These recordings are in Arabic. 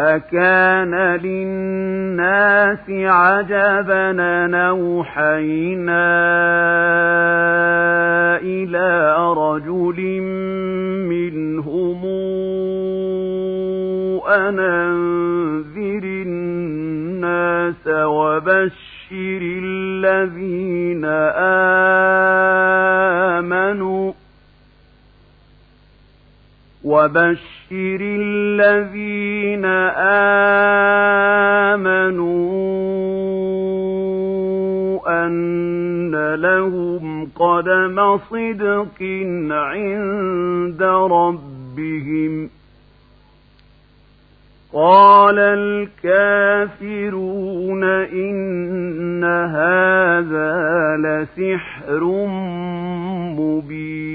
أكان للناس عجبا نوحينا إلى رجل منهم أن أنذر الناس وبشر الذين آمنوا وبشر الذين آمنوا أن لهم قدم صدق عند ربهم قال الكافرون إن هذا لسحر مبين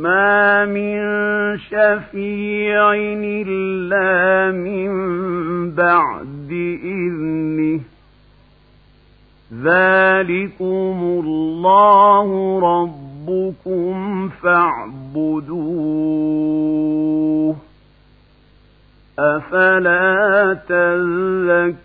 ما من شفيع إلا من بعد إذنه ذلكم الله ربكم فاعبدوه أفلا تذكرون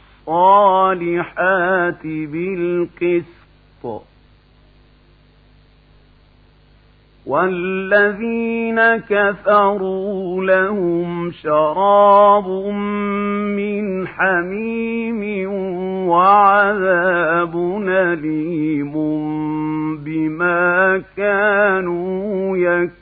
بالقسط. والذين كفروا لهم شراب من حميم وعذاب أليم بما كانوا يكفرون.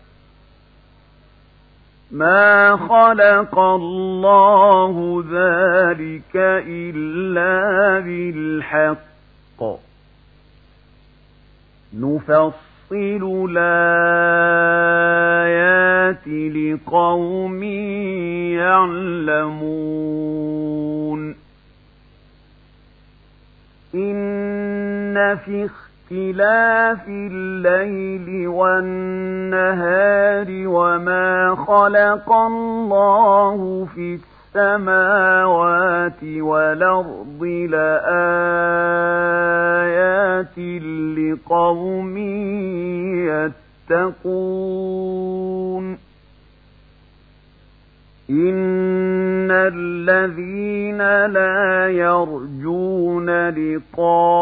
ما خلق الله ذلك إلا بالحق. نفصل الآيات لقوم يعلمون إن في اختلاف الليل والنهار وما خلق الله في السماوات والأرض لآيات لقوم يتقون. إن الذين لا يرجون لقاءنا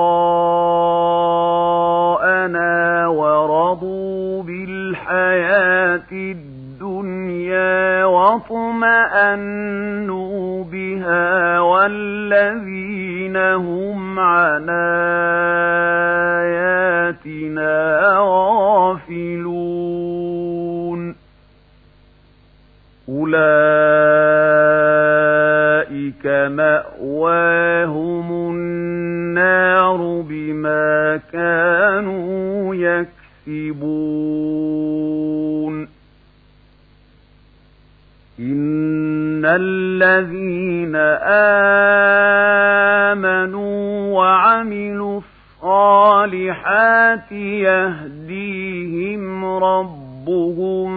ورضوا بالحياة الدنيا واطمأنوا بها والذين هم عن آياتنا أولئك مأواهم النار بِمَا كَانُوا يَكْسِبُونَ إِنَّ الَّذِينَ آمَنُوا وَعَمِلُوا الصَّالِحَاتِ يَهْدِيهِمْ رَبُّهُم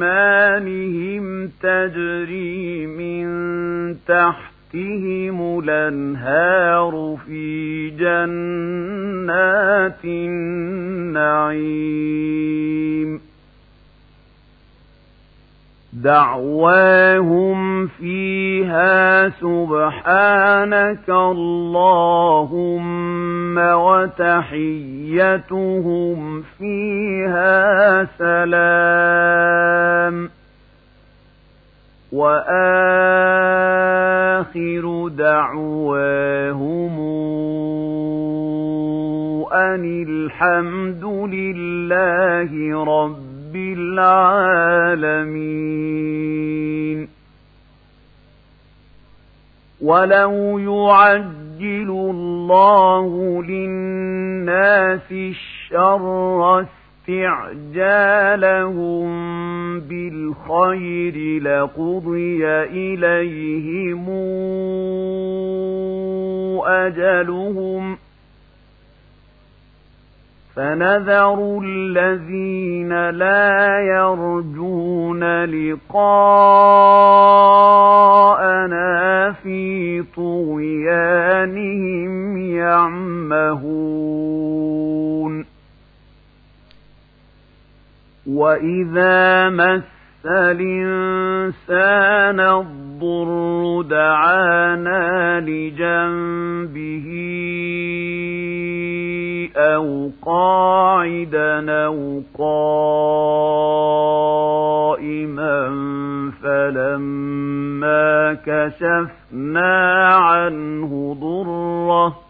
بِإِيمَانِهِمْ تَجْرِي مِن تَحْتِهِمُ الْأَنْهَارُ فِي جَنَّاتِ النَّعِيمِ. دعواهم فيها سبحانك اللهم وتحيتهم فيها سلام. وآخر دعواهم أن الحمد لله رب رب العالمين. ولو يعجل الله للناس الشر استعجالهم بالخير لقضي إليهم أجلهم ۖ فنذر الذين لا يرجون لقاءنا في طغيانهم يعمهون وإذا مس الإنسان الضر دعانا لجنبه أو قاعدا أو قائما فلما كشفنا عنه ضره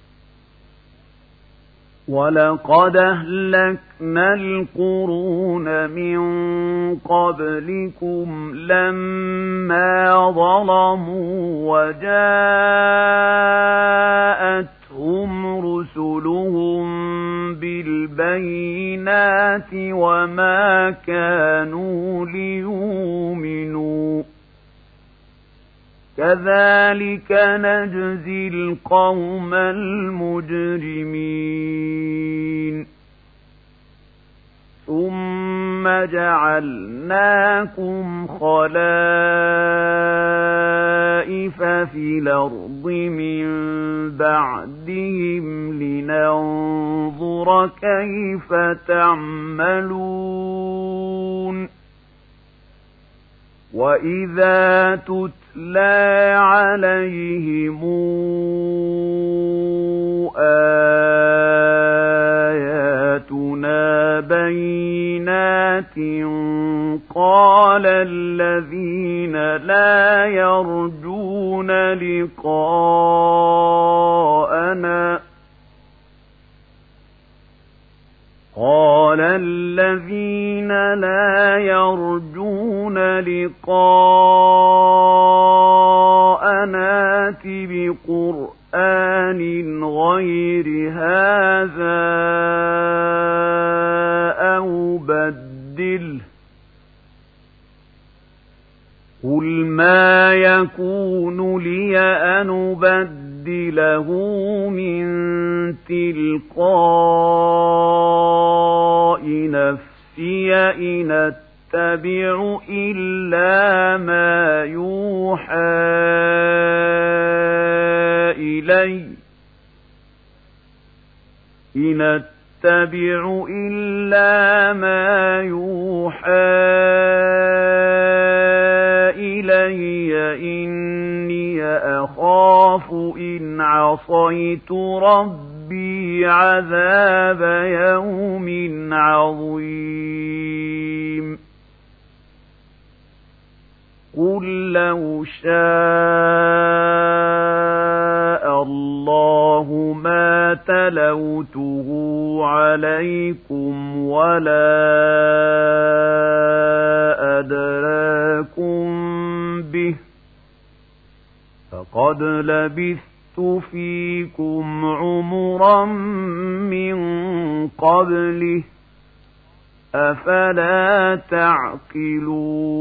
ولقد أهلكنا القرون من قبلكم لما ظلموا وجاءت جاءتهم رسلهم بالبينات وما كانوا ليؤمنوا كذلك نجزي القوم المجرمين. ثم جعلناكم خلائف في الأرض من بعدهم لننظر كيف تعملون. وإذا تتلى عليهم آياتنا بينات قال الذين لا يرجون لقاءنا قال الذين لا يرجون لقاءنا بقرآن غير هذا أو بدله قل ما يكون لي أن أبدله من تلقاء نفسي إن أتبع إلا ما يوحى إلي إن أتبع إلا ما يوحى إلي إني أخاف إن عصيت ربي عذاب يوم عظيم. قل لو شاء الله ما تلوته عليكم ولا أدراكم به فقد لبثت فيكم عمرا من قبله أفلا تعقلون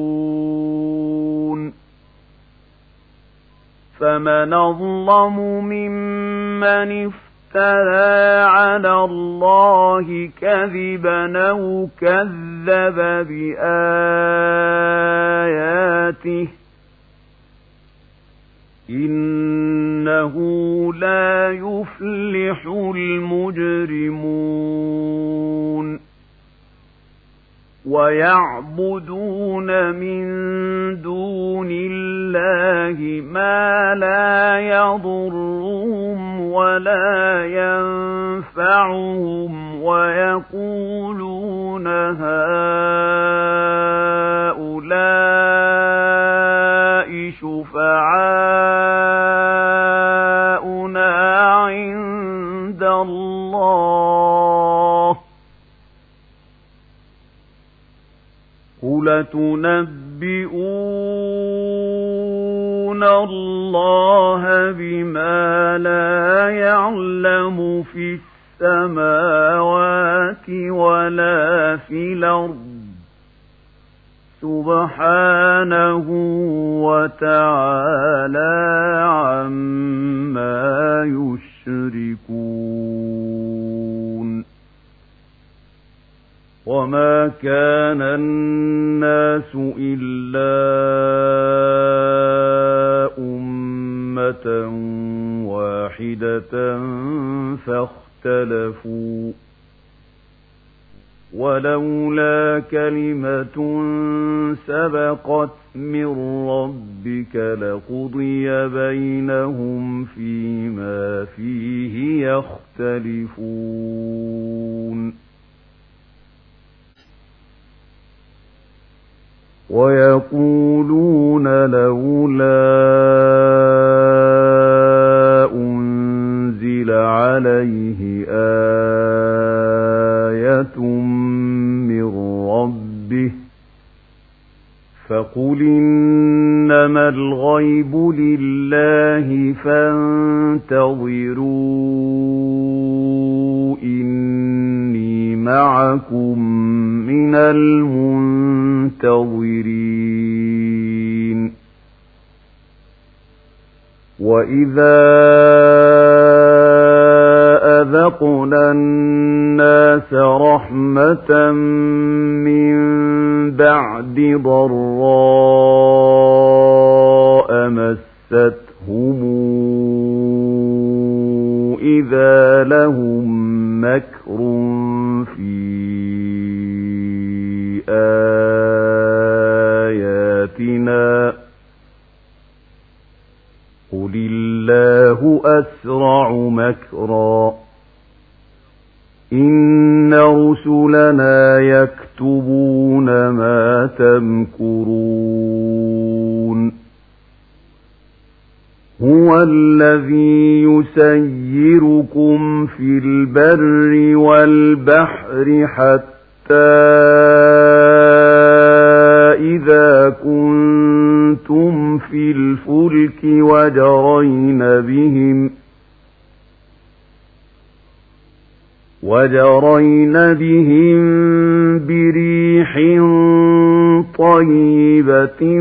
فمن أظلم ممن افترى على الله كذبا أو كذب بآياته إنه لا يفلح المجرمون ويعبدون من دون الله ما لا يضرهم ولا ينفعهم ويقولون هؤلاء شفعاؤنا عند الله. قل تنبئون الله بما لا يعلم في السماوات ولا في الأرض. سبحانه وتعالى عما يشركون. وما كان الناس إلا أمة واحدة فاختلفوا. ولولا كلمة سبقت من ربك لقضي بينهم فيما فيه يختلفون. ويقولون لولا أنزل عليه فقل إنما الغيب لله فانتظروا إني معكم من المنتظرين وإذا أذقنا الناس رحمة من بعد ضراء مستهم إذا لهم مكر في آياتنا قل الله أسرع مكرا إن رسلنا يكتبون ما تمكرون هو الذي يسيركم في البر والبحر حتى إذا كنتم في الفلك وجرين بهم وجرين بهم بريح طيبة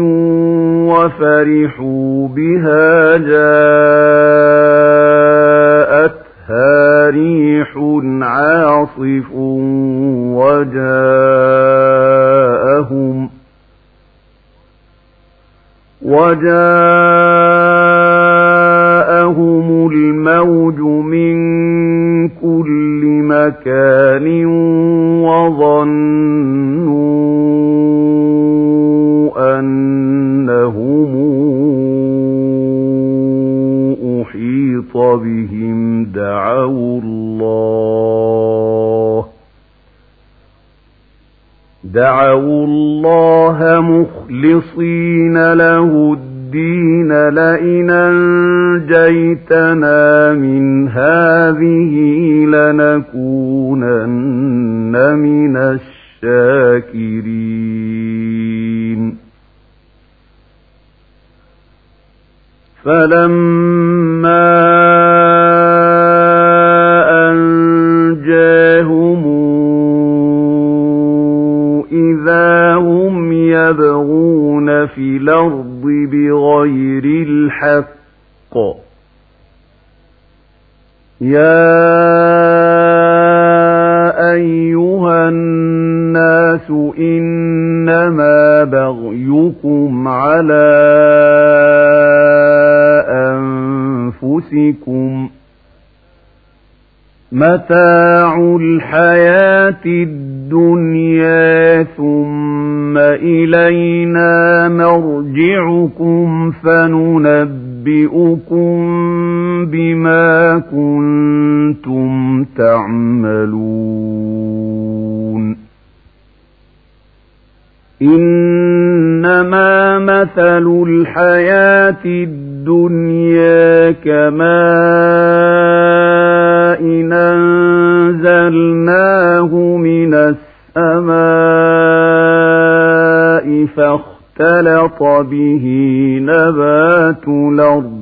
وفرحوا بها جاءتها ريح عاصف وجاءهم وجاءهم الموج من كل مَكَانٍ وَظَنُّوا أَنَّهُمْ أُحِيطَ بِهِمْ دَعَوُا اللَّهَ دَعَوُا اللَّهَ مُخْلِصِينَ لَهُ الدِّينَ لئن أنجيتنا من هذه لنكونن من الشاكرين. فلما أنجاهم إذا هم يبغون في الأرض بغير الحق. يا أيها الناس إنما بغيكم على أنفسكم متاع الحياة الدنيا ثم إلينا مرجعكم فننبئكم بما كنتم تعملون. إنما مثل الحياة الدنيا كماء أنزلناه من السماء فاختلط به نبات الأرض.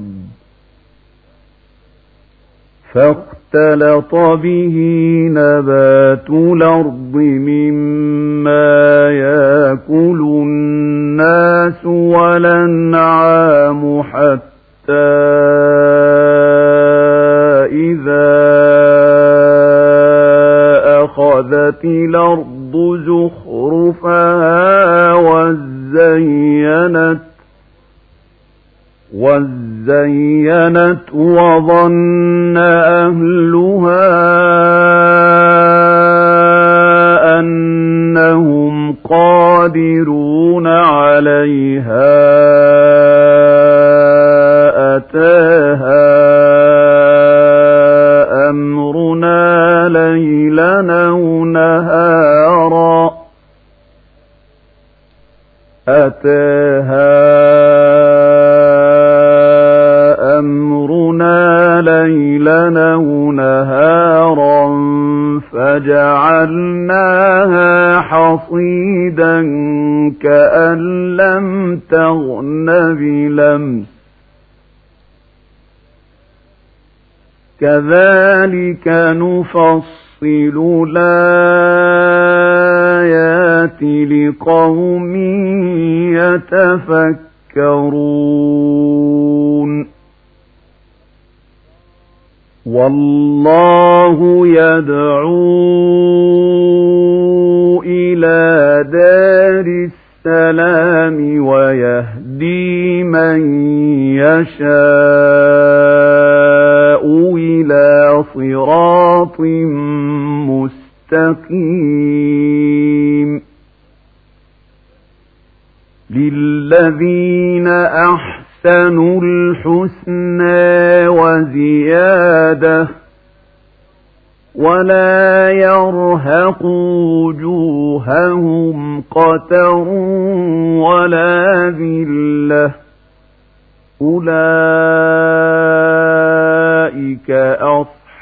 فاختلط به نبات الأرض مما يأكل الناس والأنعام حتى إذا أخذت الأرض زخرفها وزينت وزينت وظن أهلها أنهم قادرون عليها أتاها أمرنا ليلا أو نهارا أتاها أمرنا ليلا أو نهارا فجعلناها حصيدا كأن لم تغن بلمس كذلك نفصل الآيات لقوم يتفكرون. والله يدعو إلى دار السلام ويهدي من يشاء إلى صراط مستقيم. للذين أحسنوا الحسنى وزيادة ولا يرهق وجوههم قتر ولا ذلة أولئك أصحاب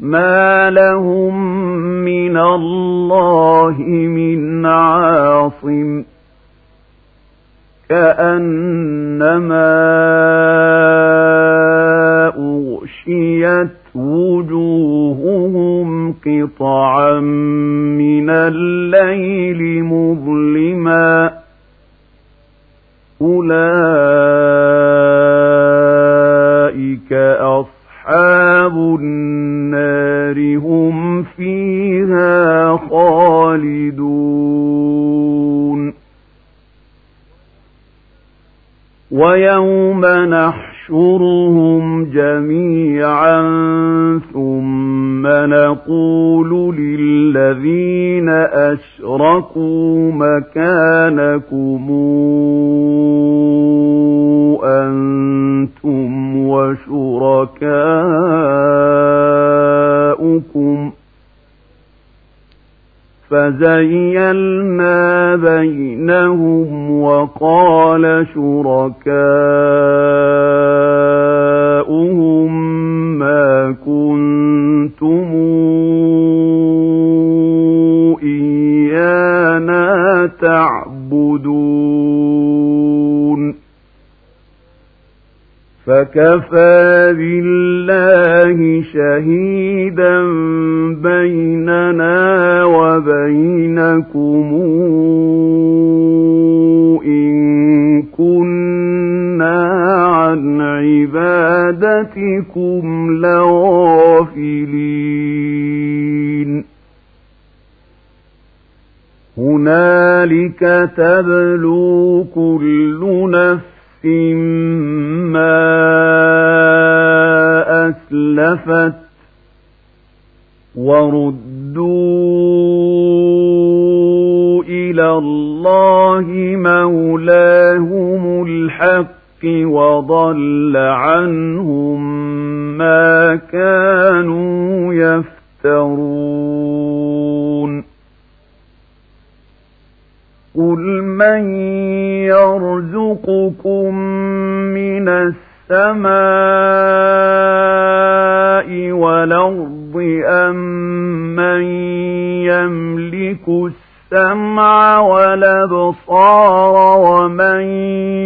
ما لهم من الله من عاصم كأنما أغشيت وجوههم قطعا من الليل مظلما أولئك ويوم نحشرهم جميعا ثم نقول للذين أشركوا مكانكم أنتم وشركاؤكم فزيلنا بينهم وقال شركاؤهم ما كنتم إيانا تعبدون. فكفى بالله شهيدا بيننا وبينكم. كنا عن عبادتكم لغافلين هنالك تبلو كل نفس ما أسلفت وردوا إلى الله مولاهم الحق وضل عنهم ما كانوا يفترون. قل من يرزقكم من السماء والأرض أم من يملك السمع والأبصار ومن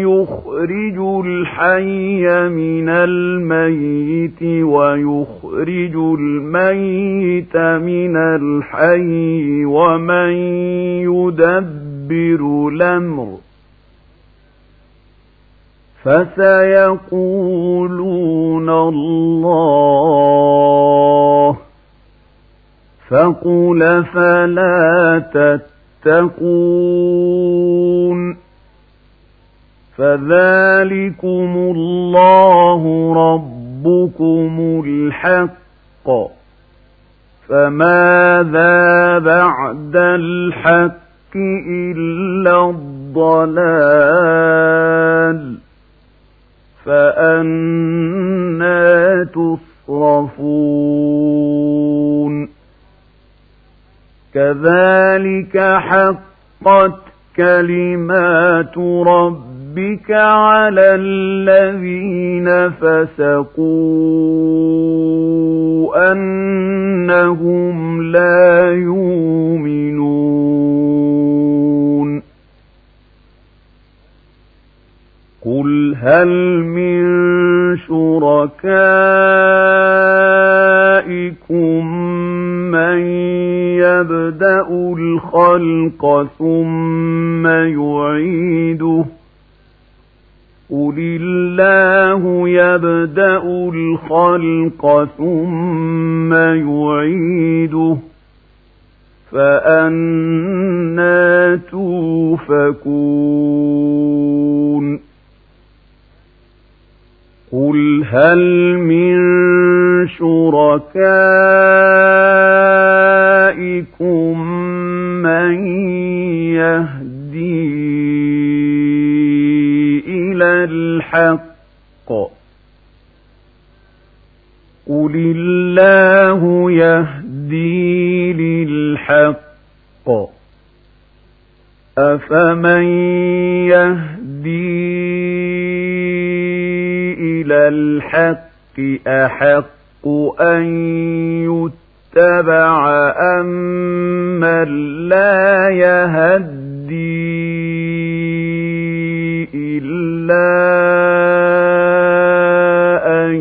يخرج الحي من الميت ويخرج الميت من الحي ومن يدبر الأمر فسيقولون الله فقل فلا تتقون فذلكم الله ربكم الحق فماذا بعد الحق إلا الضلال فأنا تصرفون كذلك حقت كلمات ربك على الذين فسقوا أنهم لا يؤمنون قل هل من شركائكم من يبدأ الخلق ثم يعيده. قل الله يبدأ الخلق ثم يعيده. فأنا توفكون. قل هل من شركائكم من يهدي إلى الحق. قل الله يهدي للحق. أفمن يهدي إلى الحق أحق أن يتبع أم من لا يهدي إلا أن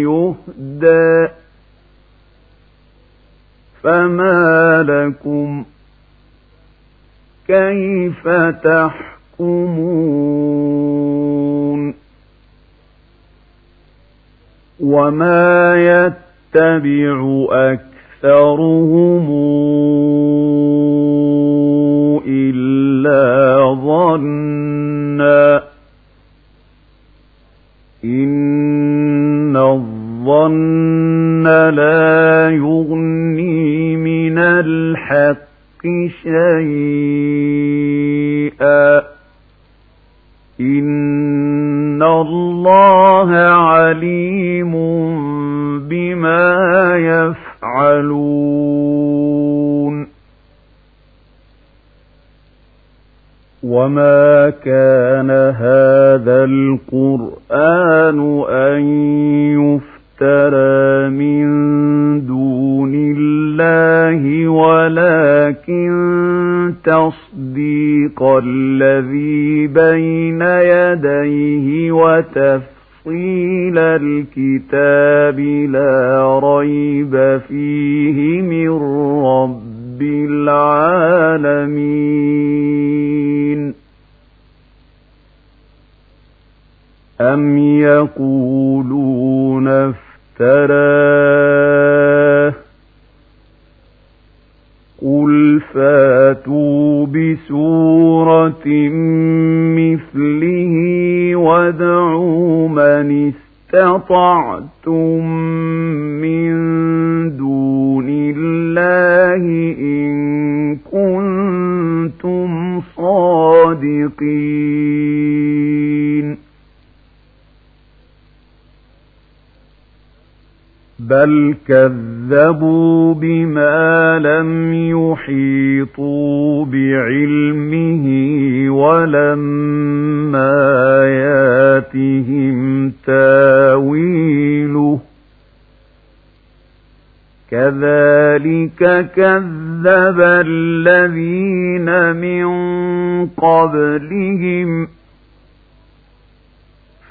يهدى فما لكم كيف تحكمون وما يتبع أكثرهم إلا ظنا إن الظن لا يغني من الحق شيئا إن الله عليم بما يفعلون وما كان هذا القرآن أن يفترى من دون الله ولكن تصديق الذي بين يديه وتفصيل الكتاب لا ريب فيه من رب العالمين أم يقولون افتراه قل فاتوا بسورة وادعوا من استطعتم من دون الله إن كنتم صادقين بل كذبوا بما لم يحيطوا بعلمه ولما ياتهم تاويله كذلك كذب الذين من قبلهم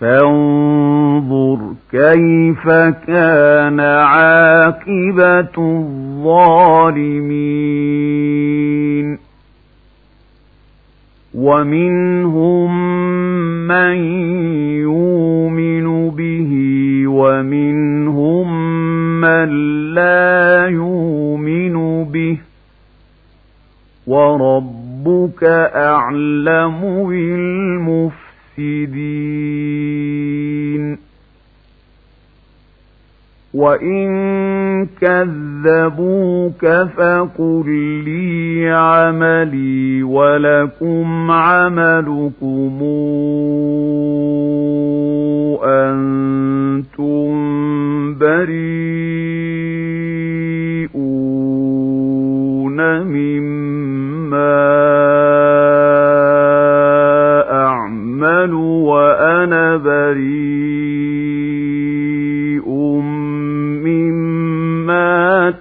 فانظر كيف كان عاقبة الظالمين. ومنهم من يؤمن به ومنهم من لا يؤمن به. وربك أعلم بالمفسدين. مفسدين وإن كذبوك فقل لي عملي ولكم عملكم أنتم بريئون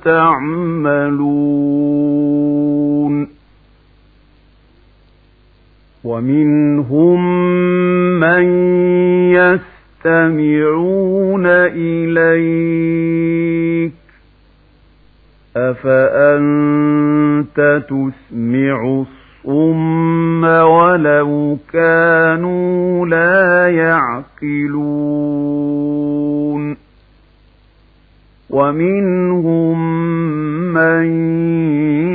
تعملون. ومنهم من يستمعون إليك. أفأنت تسمع الصم ولو كانوا لا يعقلون. ومنهم من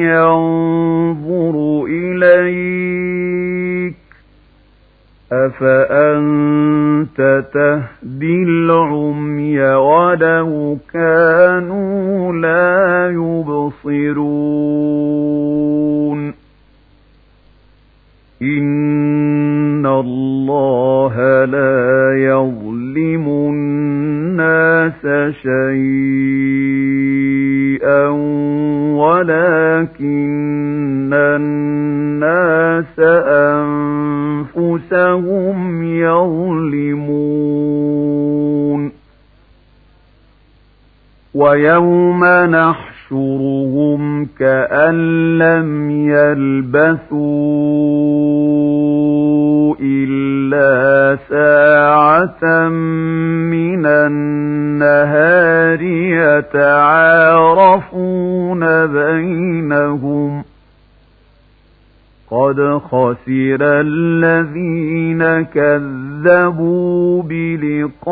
ينظر إليك أفأنت تهدي العمي ولو كانوا لا يبصرون إن الله لا يظلم الناس شيئا ولكن الناس أنفسهم يظلمون. ويوم نحشر يحشرهم كأن لم يلبثوا إلا ساعة من النهار يتعارفون بينهم قد خسر الذين كذبوا بلقاء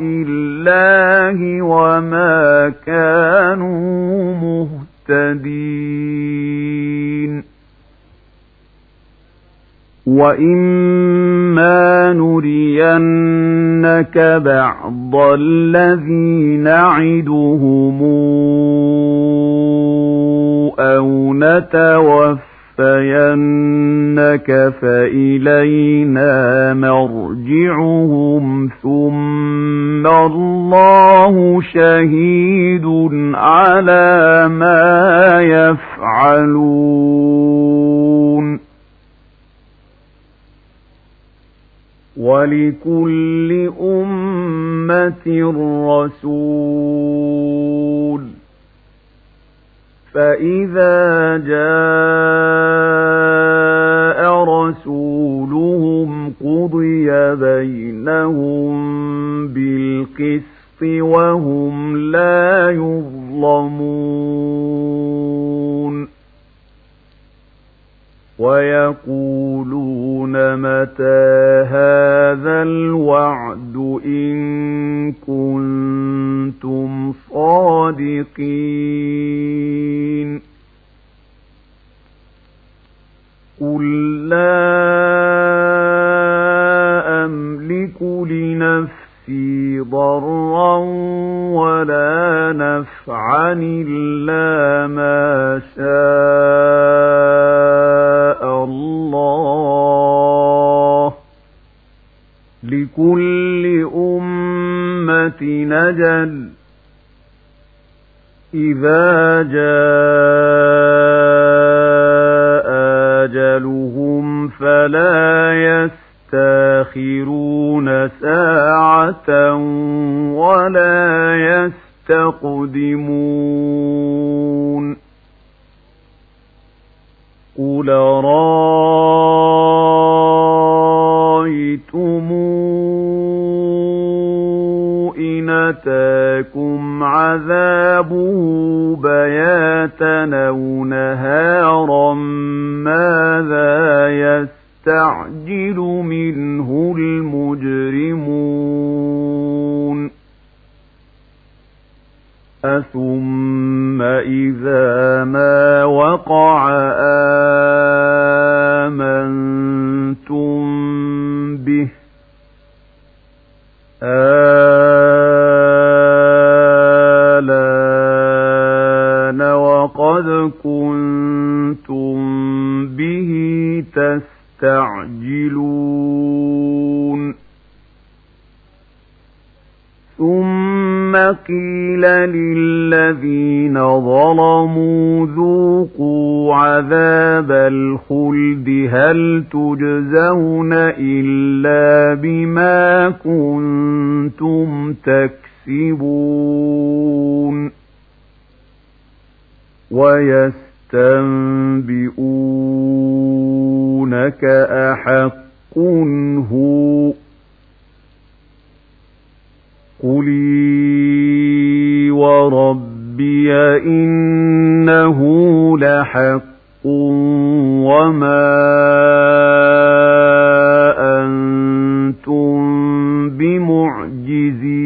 الله وما كانوا مهتدين. وإما نرينك بعض الذي نعدهم أو نتوفينك فإلينا مرجعهم ثم الله شهيد على ما يفعلون ولكل أمة رسول فإذا جاء رسولهم قضي بينهم بالقسط وهم لا يظلمون ويقولون متى هذا الوعد إن كنتم صادقين؟ قل لا أملك لنفسي ضرا ولا نفعا إلا ما شاء. لكل أمة نجل. إذا جاء أجلهم فلا يستأخرون ساعة ولا يستقدمون. قل رأيتم إن أتاكم عذابه بياتا أو نهارا ماذا يستعجل منه المجرمون أثم إذا ما وقع آمنتم به آلان كنتم به تستعجلون. ثم قيل للذين ظلموا ذوقوا عذاب الخلد هل تجزون إلا بما كنتم تكسبون. ويستنبئونك أحق هو قُلِي وَرَبِّي إِنَّهُ لَحَقٌّ وَمَا أَنتُم بِمُعْجِزِينَ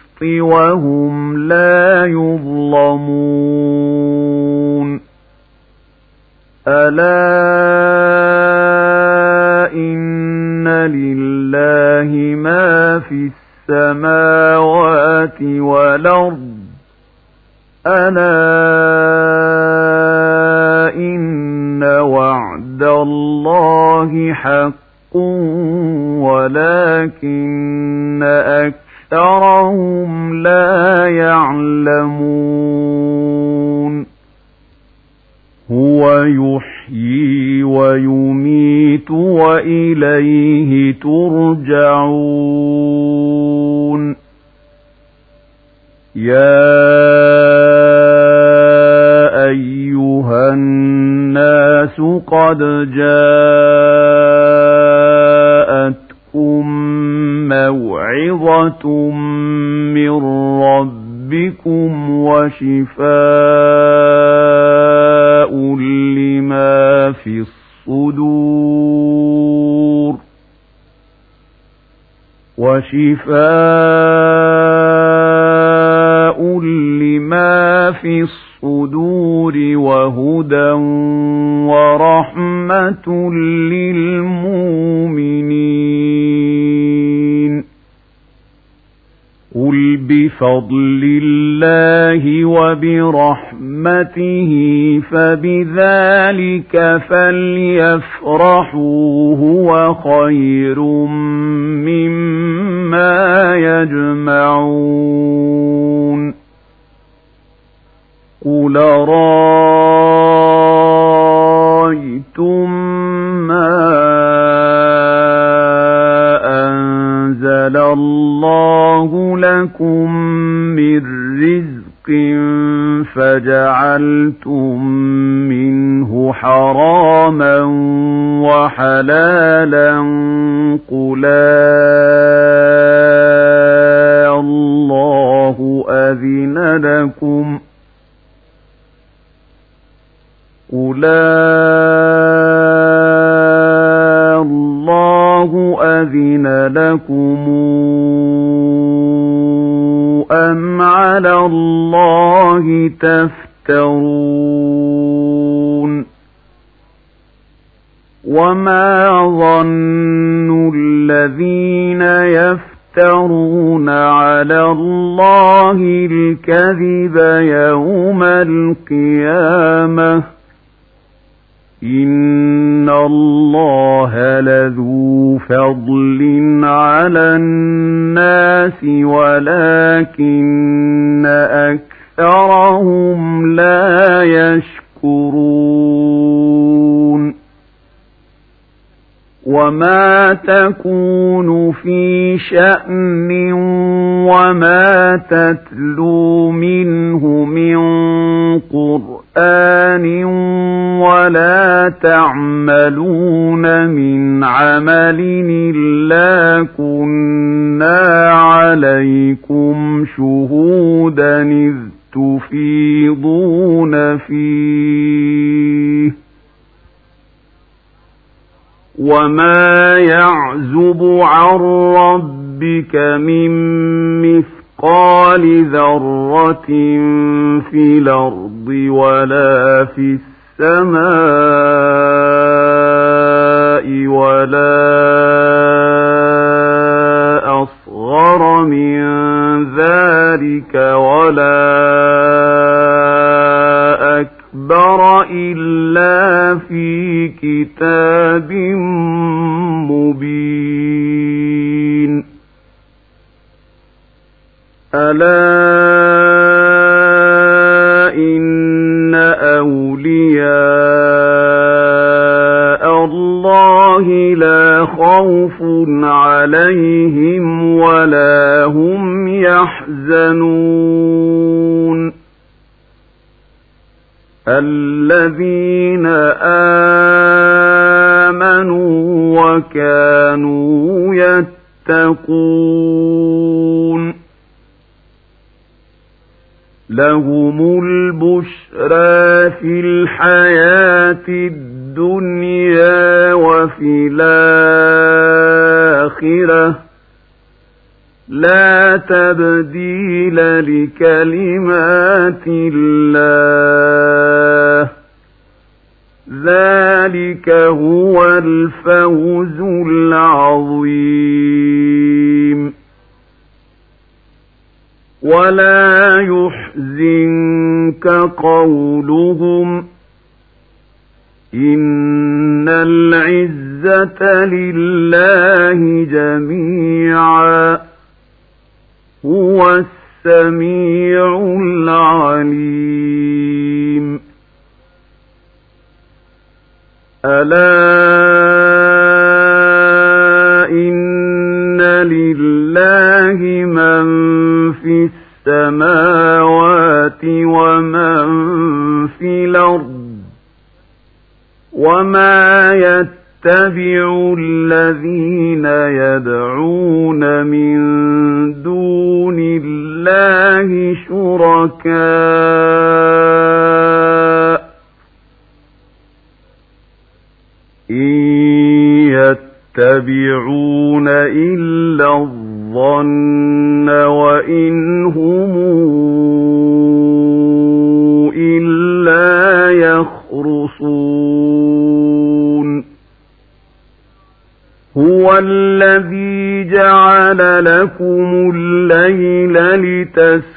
وهم لا يظلمون. ألا إن لله ما في السماوات والأرض. ألا إن وعد الله حق ولكن أكثرهم لا يعلمون هو يحيي ويميت وإليه ترجعون يا أيها الناس قد جاء موعظة من ربكم وشفاء لما في الصدور. وشفاء لما في الصدور وهدى ورحمة للمؤمنين بفضل الله وبرحمته فبذلك فليفرحوا هو خير مما يجمعون قل رأيتم أنزل الله لكم من رزق فجعلتم منه حراما وحلالا قل الله أذن لكم قل أذن لكم أم على الله تفترون وما ظن الذين يفترون على الله الكذب يوم القيامة إن الله لذو فضل على الناس ولكن أكثرهم لا يشكرون وما تكون في شأن وما تتلو منه من قرآن ولا تعملون من عمل إلا كنا عليكم شهودا إذ تفيضون فيه. وما يعزب عن ربك من مثقال ذرة في الأرض ولا في السماء ولا أصغر من ذلك ولا تبديل لكلمات ألا إن لله من في السماوات ومن في الأرض وما يتبع الذي جعل لكم الليل لتسكنوا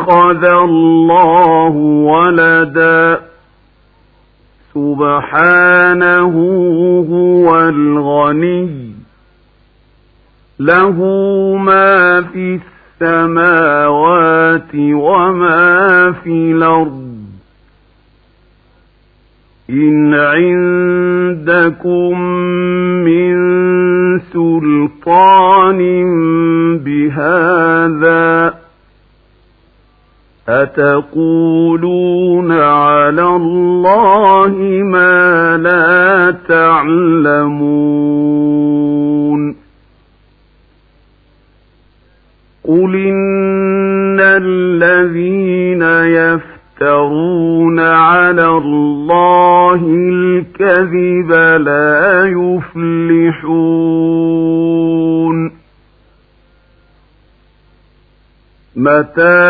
اتخذ الله ولدا. سبحانه هو الغني. له ما في السماوات وما في الأرض. أتقولون على الله ما لا تعلمون قل إن الذين يفترون على الله الكذب لا يفلحون متاع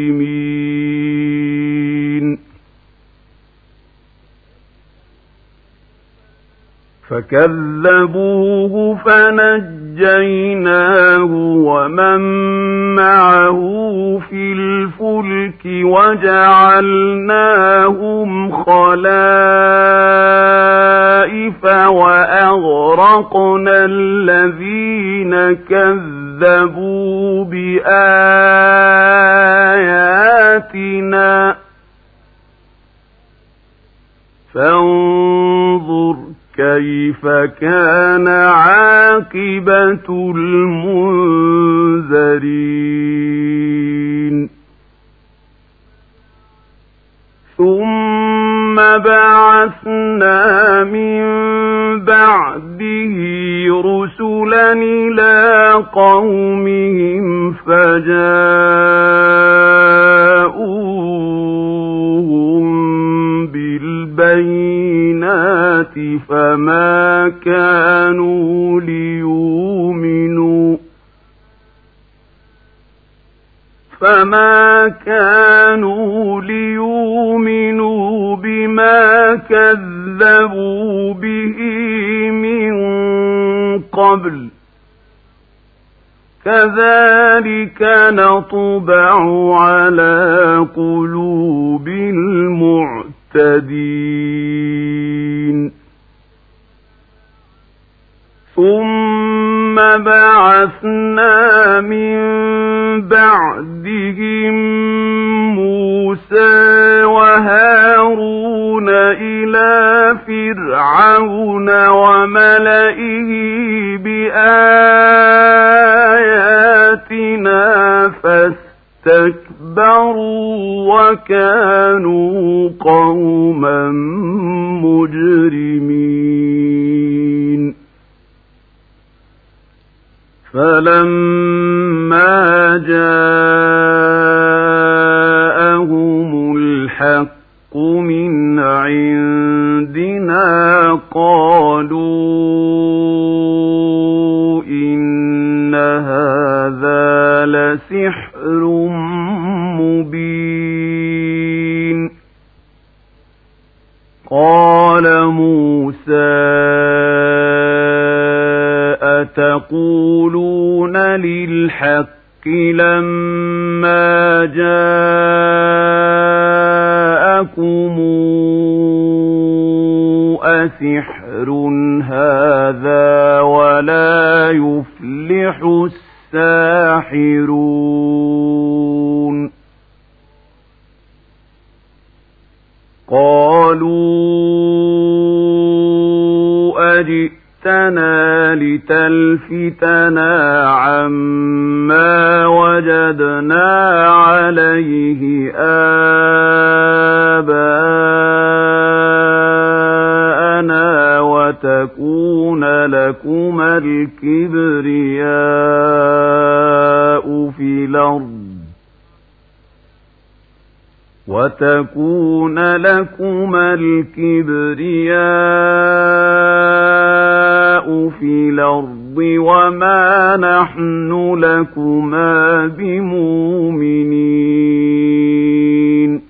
فكذبوه فنجيناه ومن معه في الفلك وجعلناهم خلائف وأغرقنا الذين كذبوا بآياتنا فانظر كيف كان عاقبة المنذرين؟ ثم بعثنا من بعده رسلا إلى قومهم فجاءوهم بالبينات فما كانوا ليؤمنوا فما كانوا ليؤمنوا بما كذبوا به من قبل كذلك نطبع على قلوب المعتدين وتكون لكما الكبرياء في الأرض وما نحن لكما بمؤمنين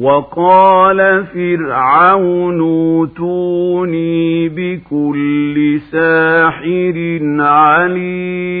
وقال فرعون اوتوني بكل ساحر عليم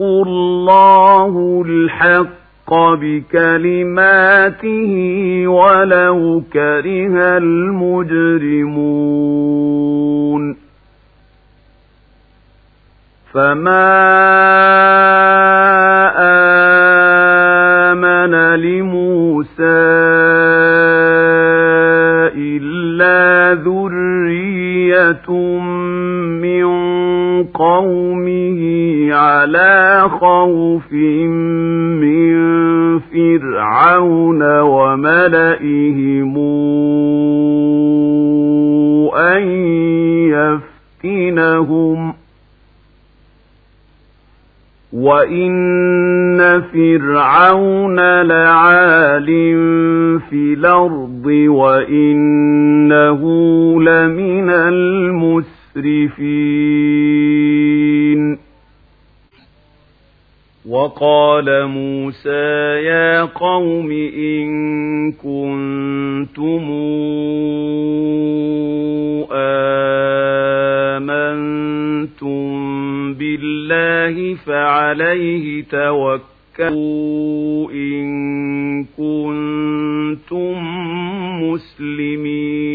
الله الحق بكلماته ولو كره المجرمون. فما فرعون وملئهم أن يفتنهم وإن فرعون لعال في الأرض وإنه لمن المسرفين وقال موسى يا قوم إن كنتم آمنتم بالله فعليه توكلوا إن كنتم مسلمين.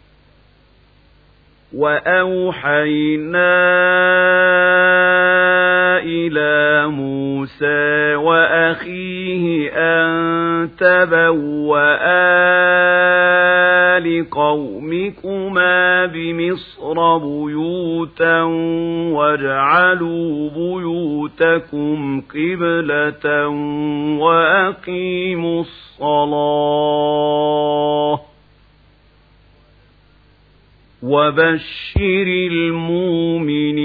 وأوحينا إلى موسى وأخيه أن تبوأ لقومكما بمصر بيوتا واجعلوا بيوتكم قبلة وأقيموا الصلاة وبشر المؤمنين.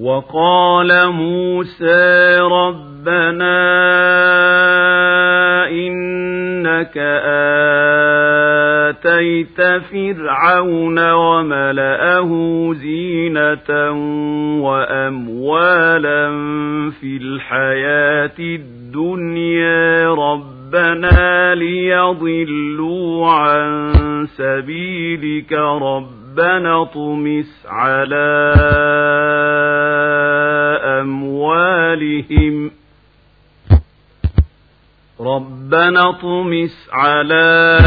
وقال موسى ربنا إنك آتيت فرعون وملأه زينة وأموالا في الحياة الدنيا. ربنا ليضلوا عن سبيلك ربنا اطمس على أموالهم ربنا اطمس على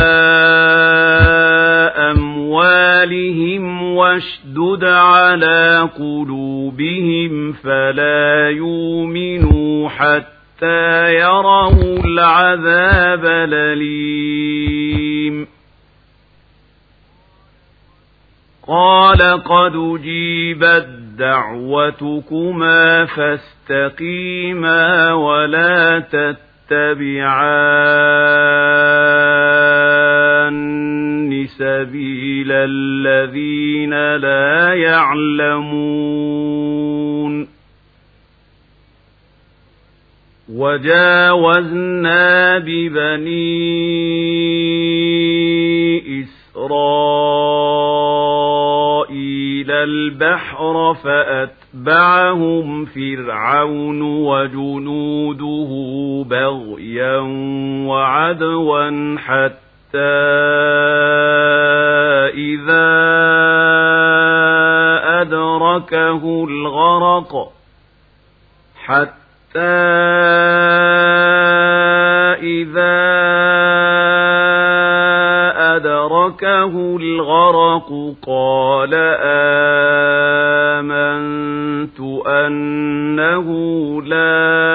أموالهم واشدد على قلوبهم فلا يؤمنوا حتى يروا العذاب الأليم قال قد جيبت دعوتكما فاستقيما ولا تتبعان سبيل الذين لا يعلمون وجاوزنا ببني إسرائيل البحر فأتبعهم فرعون وجنوده بغيا وعدوا حتى إذا أدركه الغرق حتى إذا أدركه الغرق قال آمنت أنه لا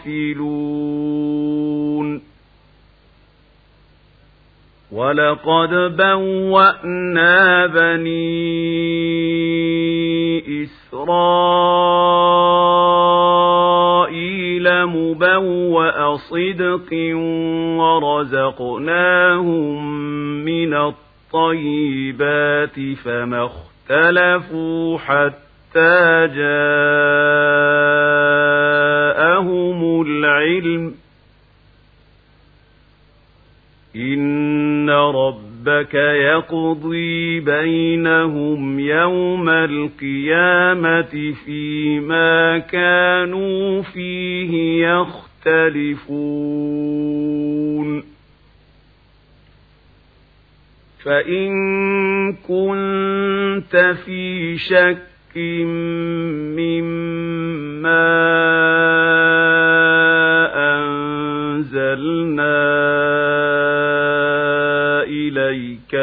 وَلَقَدْ بَوَّأْنَا بَنِي إِسْرَائِيلَ مُبَوَّأَ صِدْقٍ وَرَزَقْنَاهُم مِّنَ الطَّيِّبَاتِ فَمَا اخْتَلَفُوا حَتَّىٰ جَاءَهُمُ رَبَّكَ يَقْضِي بَيْنَهُمْ يَوْمَ الْقِيَامَةِ فِيمَا كَانُوا فِيهِ يَخْتَلِفُونَ فَإِن كُنتَ فِي شَكٍّ مِّمَّا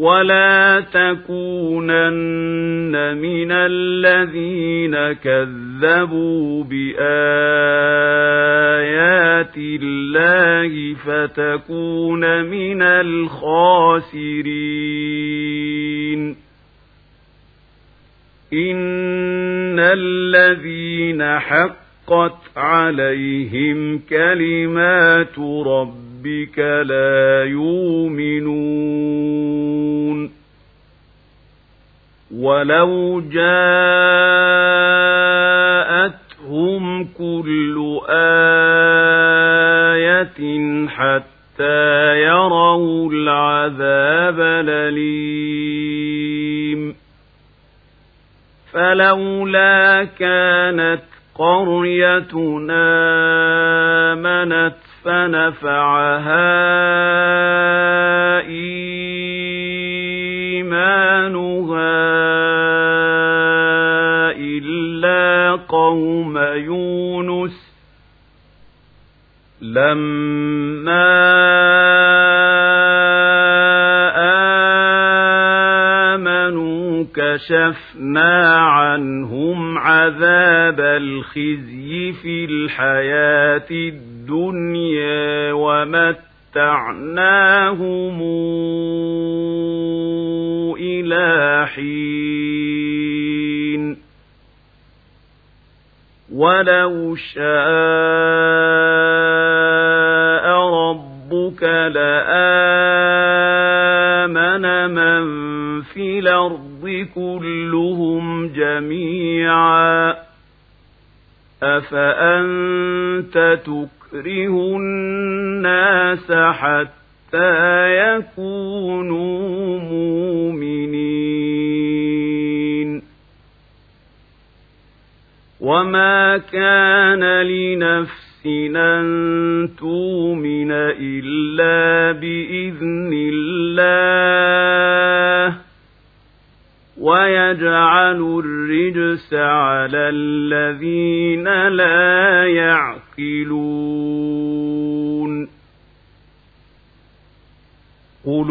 ولا تكونن من الذين كذبوا بآيات الله فتكون من الخاسرين إن الذين حقت عليهم كلمات ربهم ربك لا يؤمنون. ولو جاءتهم كل آية حتى يروا العذاب الأليم. فلولا كانت قريتنا آمنت فنفعها إيمانها إلا قوم يونس لما آمنوا كشفنا عنهم عذاب الخزي في الحياة الدنيا الدنيا ومتعناهم إلى حين. ولو شاء ربك لآمن من في الأرض كلهم جميعا. أفأنت تكون تكره الناس حتى يكونوا مؤمنين. وما كان لنفس أن تؤمن إلا بإذن الله ويجعل الرجس على الذين لا يعقلون قل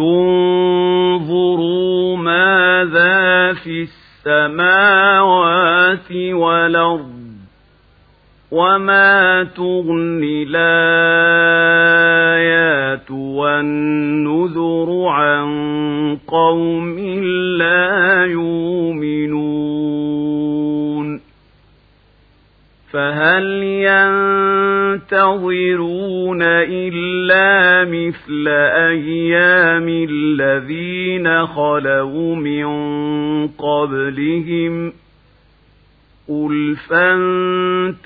انظروا ماذا في السماوات والأرض وما تغني الآيات والنذر عن قوم لا يؤمنون فهل ينتظرون إلا مثل أيام الذين خلوا من قبلهم ۖ؟ قل فانتظروا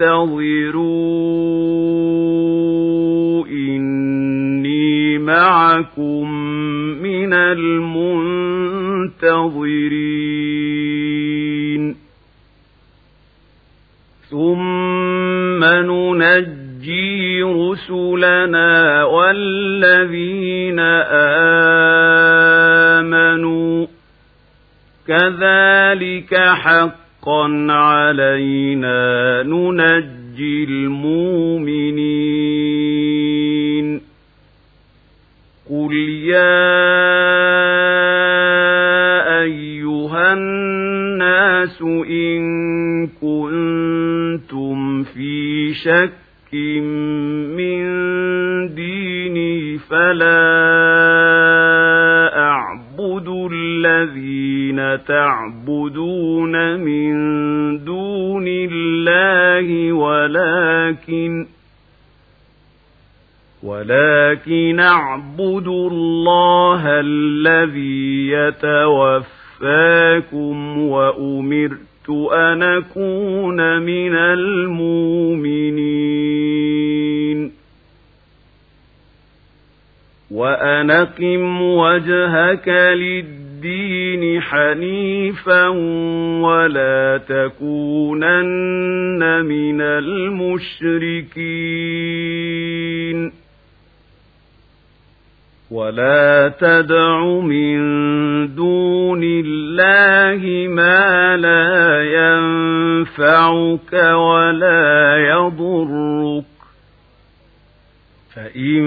إني معكم من المنذرين منتظرين ثم رسلنا والذين آمنوا كذلك حقا علينا ننجي المؤمنين. قل يا أيها الناس إن كنتم في شك من ديني فلا أعبد الذين تعبدون من دون الله ولكن ولكن اعبد الله الذي يتوفاكم وأمرت أن أكون من المؤمنين وأن أقم وجهك للدين حنيفا ولا تكونن من المشركين ولا تدع من دون الله ما لا ينفعك ولا يضرك فإن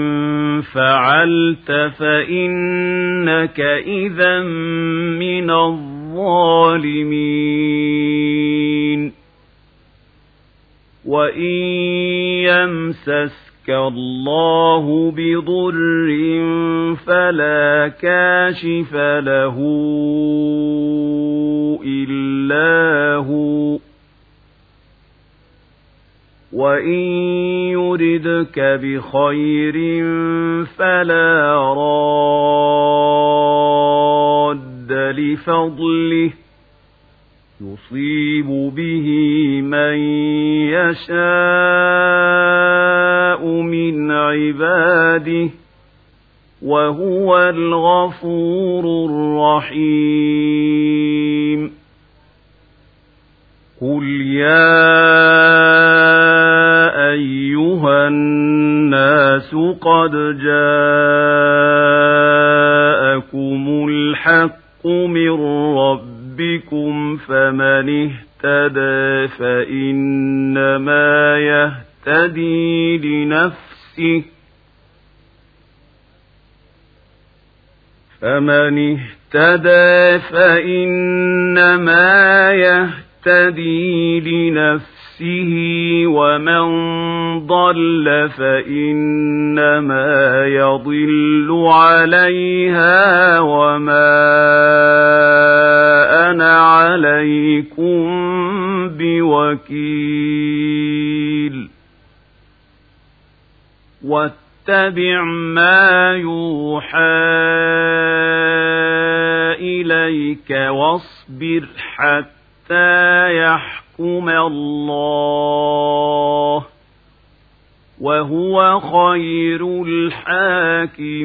فعلت فإنك إذا من الظالمين وإن يمسس الله بضر فلا كاشف له إلا هو وإن يردك بخير فلا راد لفضله يصيب به من يشاء من عباده وهو الغفور الرحيم. قل يا أيها الناس قد جاءكم الحق من ربكم ربكم فمن اهتدى فإنما يهتدي لنفسه فمن اهتدى فإنما يهتدي لنفسه ومن ضل فإنما يضل عليها وما أنا عليكم بوكيل. واتبع ما يوحى إليك واصبر حتى يحكم الله وهو خير الحاكمين